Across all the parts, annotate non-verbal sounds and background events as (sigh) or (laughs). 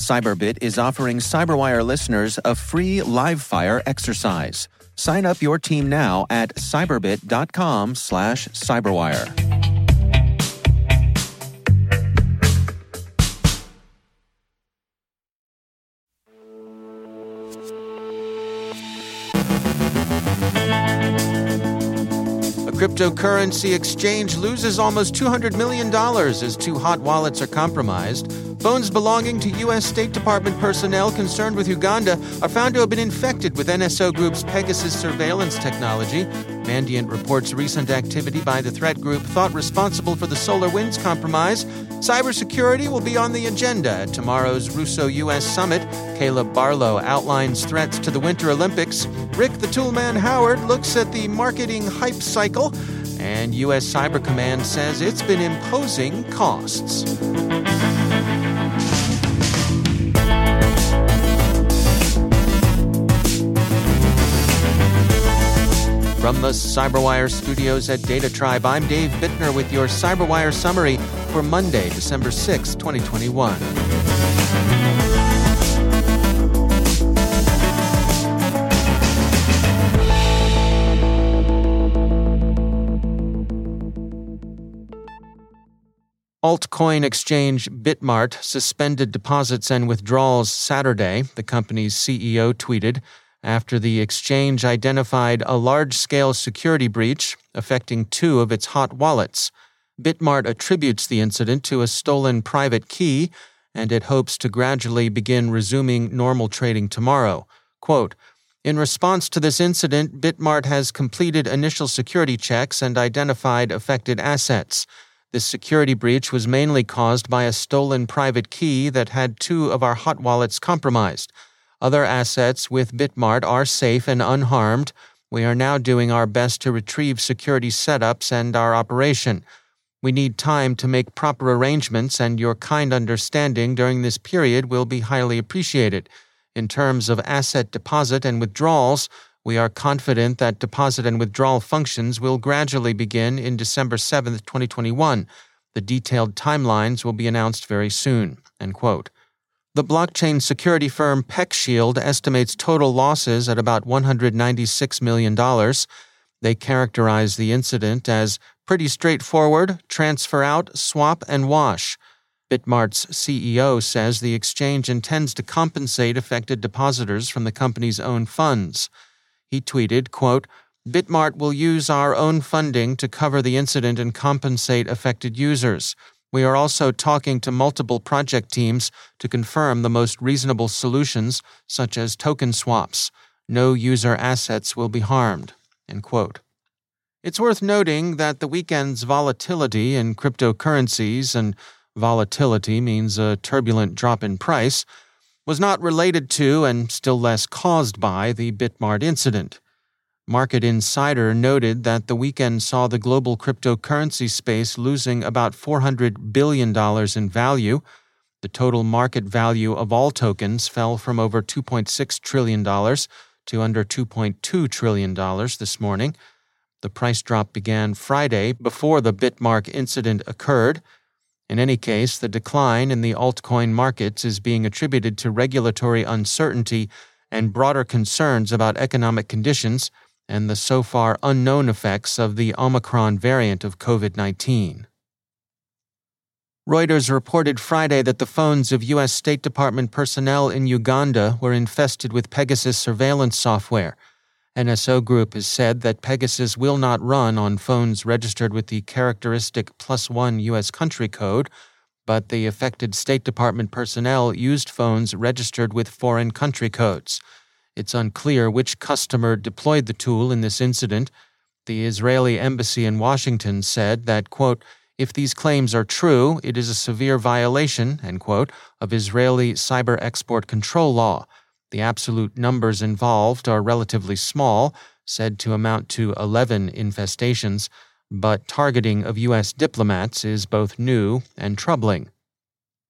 Cyberbit is offering Cyberwire listeners a free live fire exercise. Sign up your team now at cyberbit.com slash cyberwire. A cryptocurrency exchange loses almost $200 million as two hot wallets are compromised. Phones belonging to U.S. State Department personnel concerned with Uganda are found to have been infected with NSO Group's Pegasus surveillance technology. Mandiant reports recent activity by the threat group thought responsible for the SolarWinds compromise. Cybersecurity will be on the agenda at tomorrow's Russo U.S. summit. Caleb Barlow outlines threats to the Winter Olympics. Rick the Toolman Howard looks at the marketing hype cycle. And U.S. Cyber Command says it's been imposing costs. From the Cyberwire studios at DataTribe, I'm Dave Bittner with your Cyberwire summary for Monday, December 6, 2021. Altcoin exchange Bitmart suspended deposits and withdrawals Saturday, the company's CEO tweeted after the exchange identified a large scale security breach affecting two of its hot wallets. Bitmart attributes the incident to a stolen private key, and it hopes to gradually begin resuming normal trading tomorrow. Quote, in response to this incident, Bitmart has completed initial security checks and identified affected assets. This security breach was mainly caused by a stolen private key that had two of our hot wallets compromised. Other assets with Bitmart are safe and unharmed. We are now doing our best to retrieve security setups and our operation. We need time to make proper arrangements, and your kind understanding during this period will be highly appreciated. In terms of asset deposit and withdrawals, we are confident that deposit and withdrawal functions will gradually begin in December 7, 2021. The detailed timelines will be announced very soon. End quote. The blockchain security firm PeckShield estimates total losses at about $196 million. They characterize the incident as pretty straightforward transfer out, swap, and wash. Bitmart's CEO says the exchange intends to compensate affected depositors from the company's own funds. He tweeted, quote, Bitmart will use our own funding to cover the incident and compensate affected users. We are also talking to multiple project teams to confirm the most reasonable solutions, such as token swaps. No user assets will be harmed. It's worth noting that the weekend's volatility in cryptocurrencies, and volatility means a turbulent drop in price, was not related to and still less caused by the Bitmart incident. Market Insider noted that the weekend saw the global cryptocurrency space losing about $400 billion in value. The total market value of all tokens fell from over $2.6 trillion to under $2.2 trillion this morning. The price drop began Friday before the Bitmart incident occurred. In any case, the decline in the altcoin markets is being attributed to regulatory uncertainty and broader concerns about economic conditions and the so far unknown effects of the Omicron variant of COVID 19. Reuters reported Friday that the phones of U.S. State Department personnel in Uganda were infested with Pegasus surveillance software. NSO Group has said that Pegasus will not run on phones registered with the characteristic plus one U.S. country code, but the affected State Department personnel used phones registered with foreign country codes. It's unclear which customer deployed the tool in this incident. The Israeli embassy in Washington said that, quote, if these claims are true, it is a severe violation, end quote, of Israeli cyber export control law. The absolute numbers involved are relatively small, said to amount to 11 infestations, but targeting of U.S. diplomats is both new and troubling.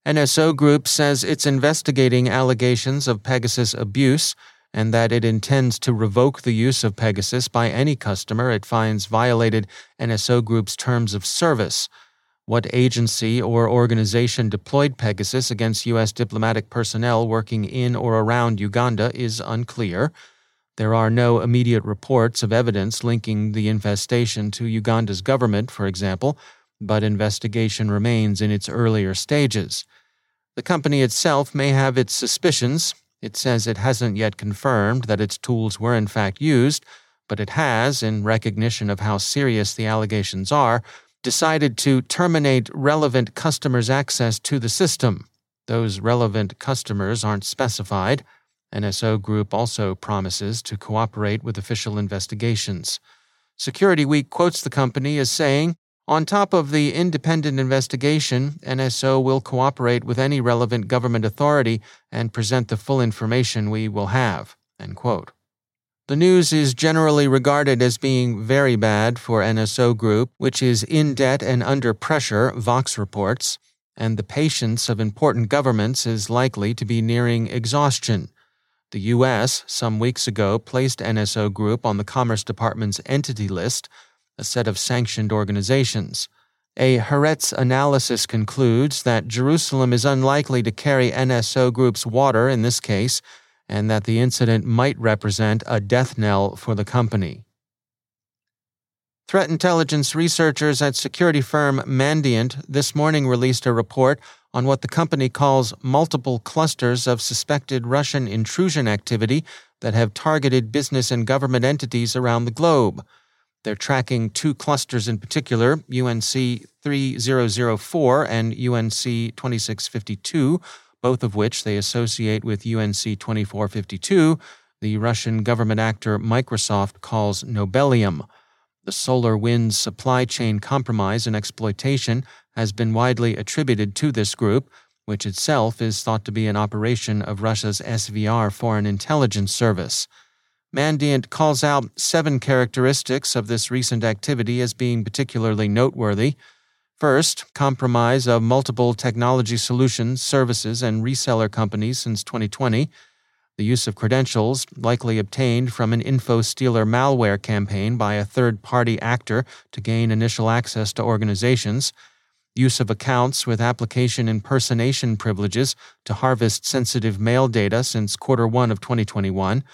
NSO Group says it's investigating allegations of Pegasus abuse and that it intends to revoke the use of Pegasus by any customer it finds violated NSO Group's terms of service. What agency or organization deployed Pegasus against U.S. diplomatic personnel working in or around Uganda is unclear. There are no immediate reports of evidence linking the infestation to Uganda's government, for example, but investigation remains in its earlier stages. The company itself may have its suspicions. It says it hasn't yet confirmed that its tools were in fact used, but it has, in recognition of how serious the allegations are, decided to terminate relevant customers' access to the system. Those relevant customers aren't specified. NSO Group also promises to cooperate with official investigations. Security Week quotes the company as saying, on top of the independent investigation, NSO will cooperate with any relevant government authority and present the full information we will have. The news is generally regarded as being very bad for NSO Group, which is in debt and under pressure, Vox reports, and the patience of important governments is likely to be nearing exhaustion. The U.S., some weeks ago, placed NSO Group on the Commerce Department's entity list, a set of sanctioned organizations. A Haaretz analysis concludes that Jerusalem is unlikely to carry NSO Group's water in this case and that the incident might represent a death knell for the company. Threat intelligence researchers at security firm Mandiant this morning released a report on what the company calls multiple clusters of suspected Russian intrusion activity that have targeted business and government entities around the globe. They're tracking two clusters in particular, UNC 3004 and UNC 2652, both of which they associate with UNC 2452, the Russian government actor Microsoft calls Nobelium. The SolarWinds supply chain compromise and exploitation has been widely attributed to this group, which itself is thought to be an operation of Russia's SVR Foreign Intelligence Service. Mandiant calls out seven characteristics of this recent activity as being particularly noteworthy. First, compromise of multiple technology solutions, services, and reseller companies since 2020. The use of credentials, likely obtained from an info stealer malware campaign by a third party actor to gain initial access to organizations. Use of accounts with application impersonation privileges to harvest sensitive mail data since quarter one of 2021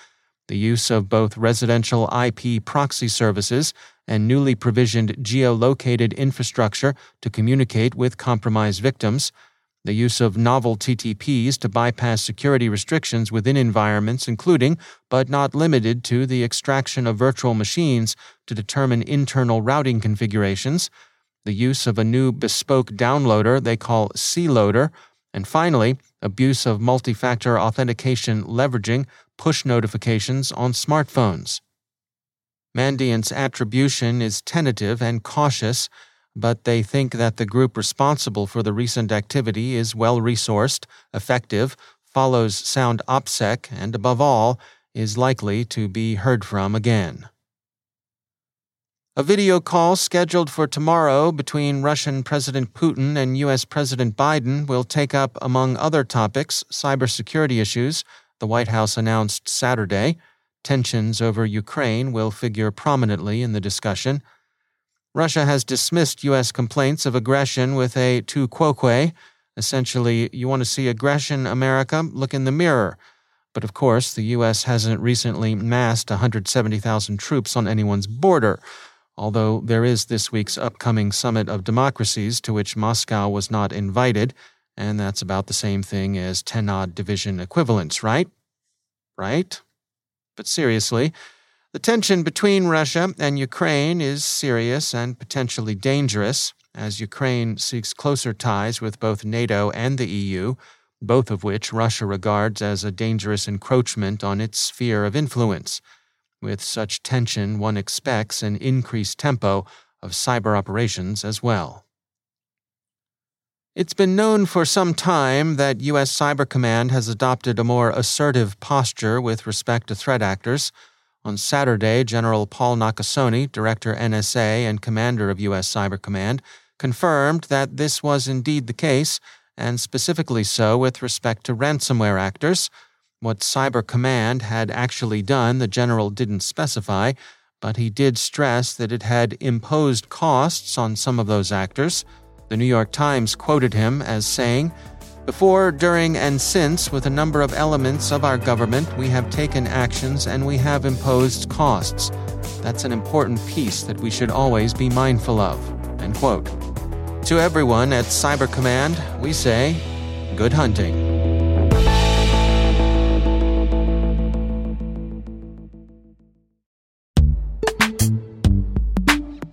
the use of both residential IP proxy services and newly provisioned geolocated infrastructure to communicate with compromised victims, the use of novel TTPs to bypass security restrictions within environments, including, but not limited to, the extraction of virtual machines to determine internal routing configurations, the use of a new bespoke downloader they call Ceeloader, and finally, abuse of multi factor authentication leveraging push notifications on smartphones. Mandiant's attribution is tentative and cautious, but they think that the group responsible for the recent activity is well resourced, effective, follows sound OPSEC, and above all, is likely to be heard from again. A video call scheduled for tomorrow between Russian President Putin and U.S. President Biden will take up, among other topics, cybersecurity issues, the White House announced Saturday. Tensions over Ukraine will figure prominently in the discussion. Russia has dismissed U.S. complaints of aggression with a tu quoque. Essentially, you want to see aggression, America? Look in the mirror. But of course, the U.S. hasn't recently massed 170,000 troops on anyone's border, although there is this week's upcoming Summit of Democracies to which Moscow was not invited, and that's about the same thing as 10 odd division equivalents, right? Right? But seriously, The tension between Russia and Ukraine is serious and potentially dangerous as Ukraine seeks closer ties with both NATO and the EU, both of which Russia regards as a dangerous encroachment on its sphere of influence. With such tension, one expects an increased tempo of cyber operations as well. It's been known for some time that U.S. Cyber Command has adopted a more assertive posture with respect to threat actors. On Saturday, General Paul Nakasone, Director NSA and Commander of U.S. Cyber Command, confirmed that this was indeed the case, and specifically so with respect to ransomware actors. What Cyber Command had actually done, the general didn't specify, but he did stress that it had imposed costs on some of those actors. The New York Times quoted him as saying, Before, during, and since, with a number of elements of our government, we have taken actions and we have imposed costs. That's an important piece that we should always be mindful of. End quote. To everyone at Cyber Command, we say, good hunting.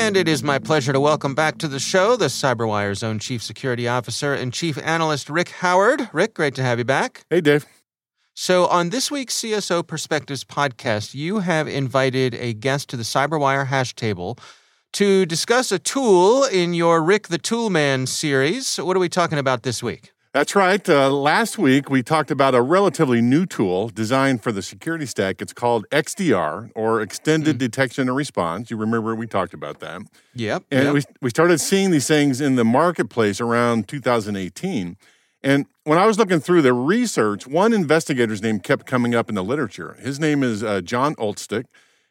And it is my pleasure to welcome back to the show the CyberWire's own Chief Security Officer and Chief Analyst Rick Howard. Rick, great to have you back. Hey, Dave. So, on this week's CSO Perspectives podcast, you have invited a guest to the CyberWire hash table to discuss a tool in your Rick the Toolman series. What are we talking about this week? That's right. Uh, last week, we talked about a relatively new tool designed for the security stack. It's called XDR, or Extended mm. Detection and Response. You remember we talked about that. Yep. And yep. We, we started seeing these things in the marketplace around 2018. And when I was looking through the research, one investigator's name kept coming up in the literature. His name is uh, John Oltsik.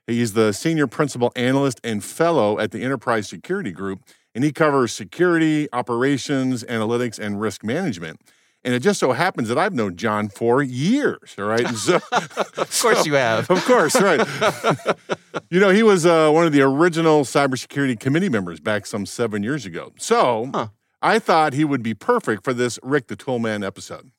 He's the senior principal analyst and fellow at the Enterprise Security Group and he covers security, operations, analytics, and risk management. And it just so happens that I've known John for years, all right? So, (laughs) of course so, you have. (laughs) Of course, right. (laughs) you know, he was uh, one of the original cybersecurity committee members back some seven years ago. So huh. I thought he would be perfect for this Rick the Toolman episode.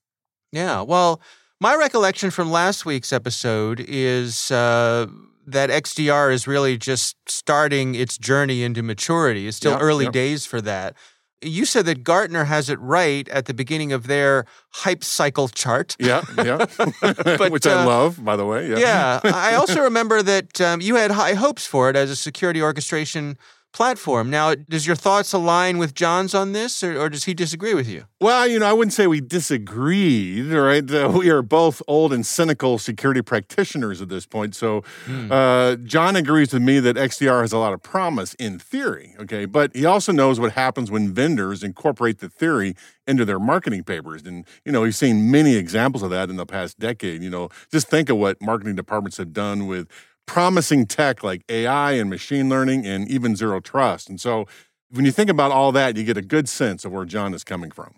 Yeah, well, my recollection from last week's episode is uh, that XDR is really just starting its journey into maturity. It's still yep, early yep. days for that. You said that Gartner has it right at the beginning of their hype cycle chart. Yeah, yeah. (laughs) (laughs) but, Which I uh, love, by the way. Yeah. yeah. I also (laughs) remember that um, you had high hopes for it as a security orchestration platform. Now, does your thoughts align with John's on this, or, or does he disagree with you? Well, you know, I wouldn't say we disagreed, right? We are both old and cynical security practitioners at this point. So, hmm. uh, John agrees with me that XDR has a lot of promise in theory, okay? But he also knows what happens when vendors incorporate the theory into their marketing papers. And, you know, he's seen many examples of that in the past decade. You know, just think of what marketing departments have done with promising tech like AI and machine learning and even zero trust. And so when you think about all that, you get a good sense of where John is coming from.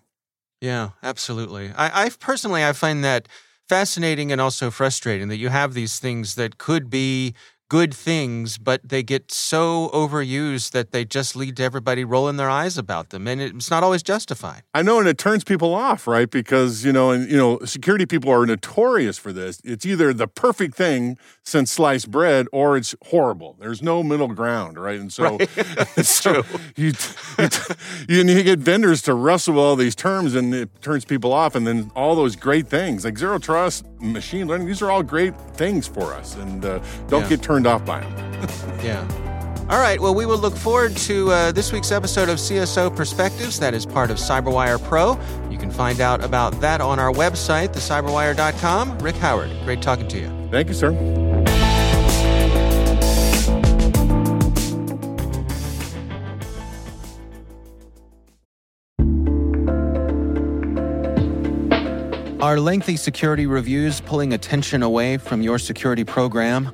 Yeah, absolutely. I, I personally I find that fascinating and also frustrating that you have these things that could be good things, but they get so overused that they just lead to everybody rolling their eyes about them, and it's not always justified. I know, and it turns people off, right? Because you know, and you know, security people are notorious for this. It's either the perfect thing since sliced bread, or it's horrible. There's no middle ground, right? And so, right. it's (laughs) (laughs) so true. You, you, you get vendors to wrestle with all these terms, and it turns people off. And then all those great things like zero trust, machine learning, these are all great things for us, and uh, don't yeah. get turned turned off by them. (laughs) yeah. All right. Well, we will look forward to uh, this week's episode of CSO Perspectives. That is part of CyberWire Pro. You can find out about that on our website, thecyberwire.com. Rick Howard, great talking to you. Thank you, sir. Are lengthy security reviews pulling attention away from your security program?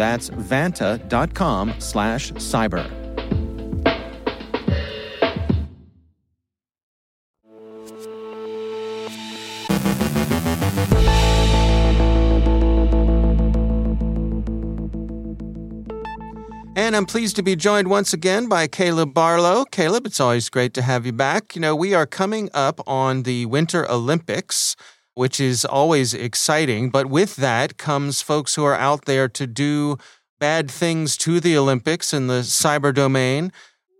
That's vanta.com slash cyber. And I'm pleased to be joined once again by Caleb Barlow. Caleb, it's always great to have you back. You know, we are coming up on the Winter Olympics which is always exciting. But with that comes folks who are out there to do bad things to the Olympics in the cyber domain.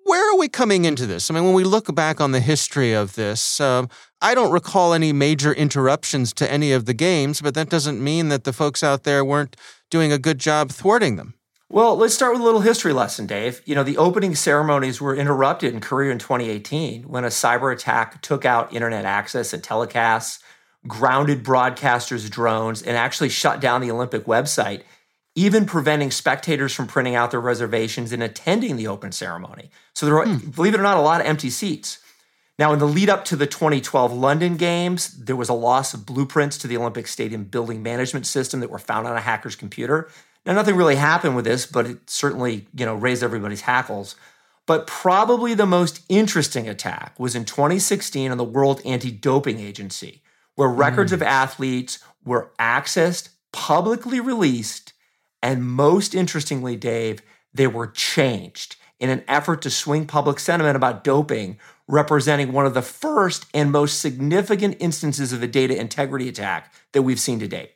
Where are we coming into this? I mean, when we look back on the history of this, uh, I don't recall any major interruptions to any of the games, but that doesn't mean that the folks out there weren't doing a good job thwarting them. Well, let's start with a little history lesson, Dave. You know, the opening ceremonies were interrupted in Korea in 2018 when a cyber attack took out internet access and telecasts grounded broadcasters' drones, and actually shut down the Olympic website, even preventing spectators from printing out their reservations and attending the open ceremony. So there were, hmm. believe it or not, a lot of empty seats. Now, in the lead up to the 2012 London Games, there was a loss of blueprints to the Olympic Stadium building management system that were found on a hacker's computer. Now, nothing really happened with this, but it certainly, you know, raised everybody's hackles. But probably the most interesting attack was in 2016 on the World Anti-Doping Agency, where records mm. of athletes were accessed, publicly released, and most interestingly, Dave, they were changed in an effort to swing public sentiment about doping, representing one of the first and most significant instances of a data integrity attack that we've seen to date.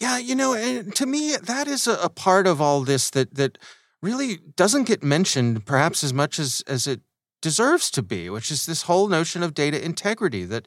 Yeah, you know, and to me, that is a, part of all this that that really doesn't get mentioned, perhaps as much as as it deserves to be, which is this whole notion of data integrity that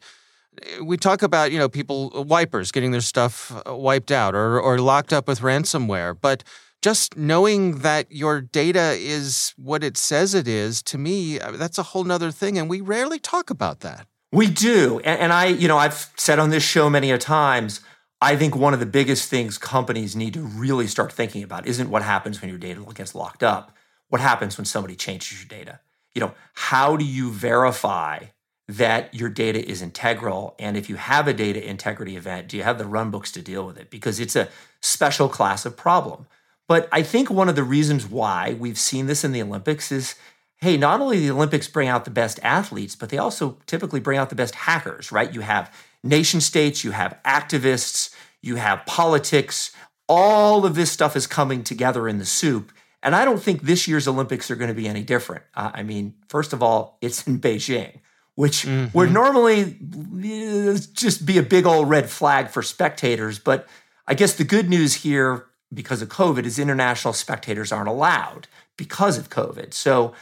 we talk about you know people uh, wipers getting their stuff uh, wiped out or or locked up with ransomware, but just knowing that your data is what it says it is to me uh, that's a whole nother thing and we rarely talk about that. We do and, and, i you know i've said on this show many a times i think one of the biggest things companies need to really start thinking about isn't what happens when your data gets locked up. What happens when somebody changes your data? You know how do you verify that your data is integral. And if you have a data integrity event, do you have the runbooks to deal with it? Because it's a special class of problem. But I think one of the reasons why we've seen this in the Olympics is hey, not only the Olympics bring out the best athletes, but they also typically bring out the best hackers, right? You have nation states, you have activists, you have politics. All of this stuff is coming together in the soup. And I don't think this year's Olympics are going to be any different. Uh, I mean, first of all, it's in Beijing, which mm-hmm. would normally uh, just be a big old red flag for spectators. But I guess the good news here, because of COVID, is international spectators aren't allowed because of COVID. So,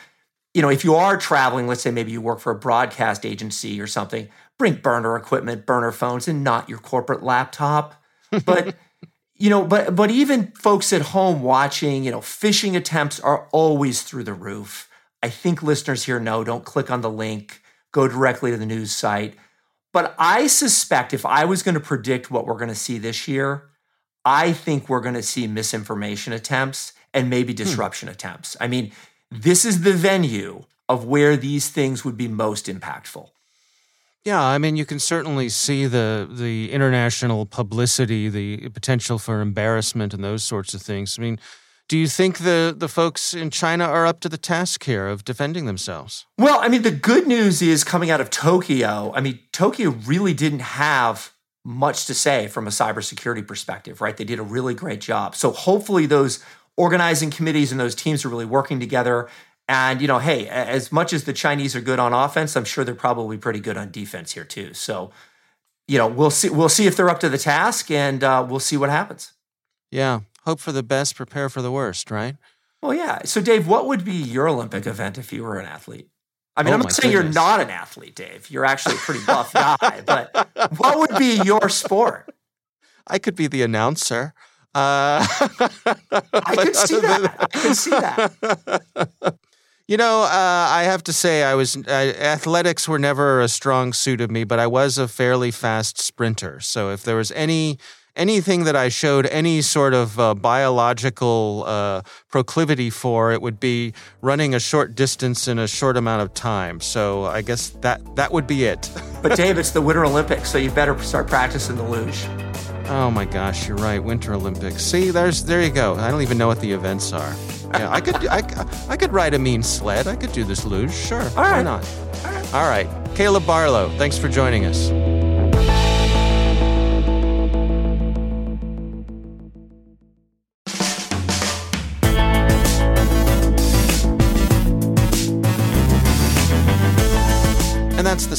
you know, if you are traveling, let's say maybe you work for a broadcast agency or something, bring burner equipment, burner phones, and not your corporate laptop. (laughs) But you know, but but even folks at home watching, you know, phishing attempts are always through the roof. I think listeners here know don't click on the link, go directly to the news site. But I suspect if I was going to predict what we're going to see this year, I think we're going to see misinformation attempts and maybe hmm. disruption hmm. attempts. I mean, this is the venue of where these things would be most impactful. Yeah, I mean, you can certainly see the the international publicity, the potential for embarrassment, and those sorts of things. I mean, do you think the the folks in China are up to the task here of defending themselves? Well, I mean, the good news is coming out of Tokyo. I mean, Tokyo really didn't have much to say from a cybersecurity perspective, right? They did a really great job. So hopefully, those organizing committees and those teams are really working together and, you know, hey, as much as the Chinese are good on offense, I'm sure they're probably pretty good on defense here too. So, you know, we'll see we'll see if they're up to the task and uh, we'll see what happens. Yeah. Hope for the best, prepare for the worst, right? Well, yeah. So, Dave, what would be your Olympic event if you were an athlete? I mean, oh, I'm not saying goodness. you're not an athlete, Dave. You're actually a pretty buff guy, but what would be your sport? (laughs) I could be the announcer. Uh, (laughs) I could see that. I could see that. You know, uh, I have to say, I was uh, athletics were never a strong suit of me, but I was a fairly fast sprinter. So if there was any anything that I showed any sort of uh, biological uh, proclivity for, it would be running a short distance in a short amount of time. So I guess that that would be it. (laughs) but Dave, it's the Winter Olympics, so you better start practicing the luge. Oh my gosh, you're right. Winter Olympics. See, there's there you go. I don't even know what the events are. Yeah, I could I, I could ride a mean sled. I could do this luge. Sure. All right. Why not? All right. All right. Caleb Barlow, thanks for joining us.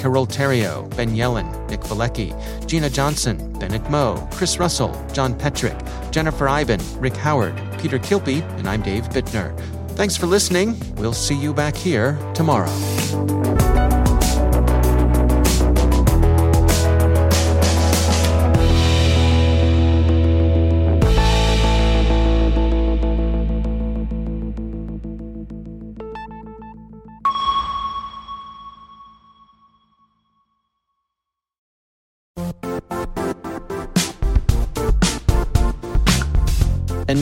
Carole Theriault, Ben Yelin, Nick Veliky, Gina Johnson, Bennett Moe, Chris Russell, John Petrik, Jennifer Eiben, Rick Howard, Peter Kilpe, and I'm Dave Bittner. Thanks for listening. We'll see you back here tomorrow.